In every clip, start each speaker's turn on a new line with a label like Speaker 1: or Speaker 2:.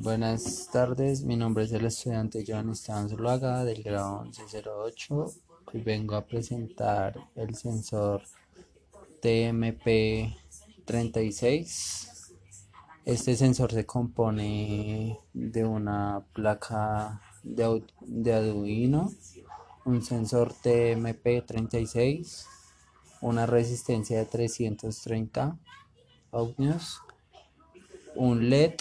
Speaker 1: Buenas tardes, mi nombre es el estudiante Joan Esteban Zuluaga del grado 1108. Hoy vengo a presentar el sensor TMP36. Este sensor se compone de una placa de, de Arduino, un sensor TMP36, una resistencia de 330 ohmios, un LED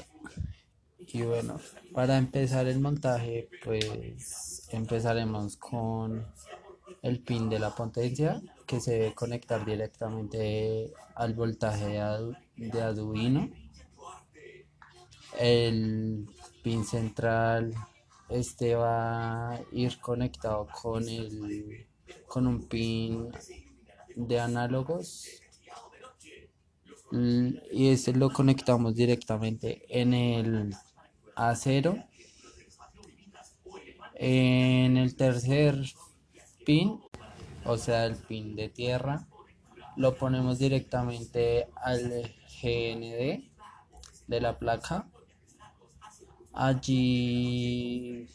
Speaker 1: y bueno, para empezar el montaje, pues empezaremos con el pin de la potencia que se debe conectar directamente al voltaje de Arduino. El pin central este va a ir conectado con el con un pin de análogos y este lo conectamos directamente en el acero. En el tercer pin, o sea, el pin de tierra, lo ponemos directamente al GND de la placa. Allí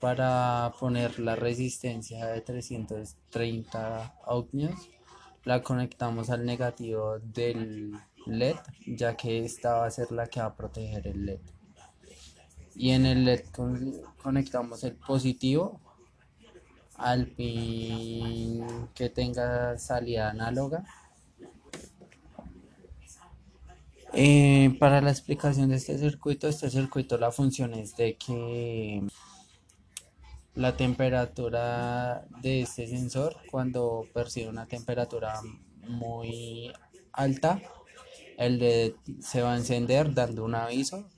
Speaker 1: para poner la resistencia de 330 ohmios la conectamos al negativo del LED ya que esta va a ser la que va a proteger el LED y en el LED conectamos el positivo al pin que tenga salida análoga. Eh, para la explicación de este circuito este circuito la función es de que la temperatura de este sensor cuando percibe una temperatura muy alta el LED se va a encender dando un aviso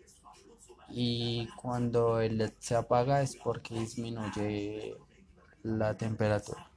Speaker 1: y cuando el LED se apaga es porque disminuye la temperatura.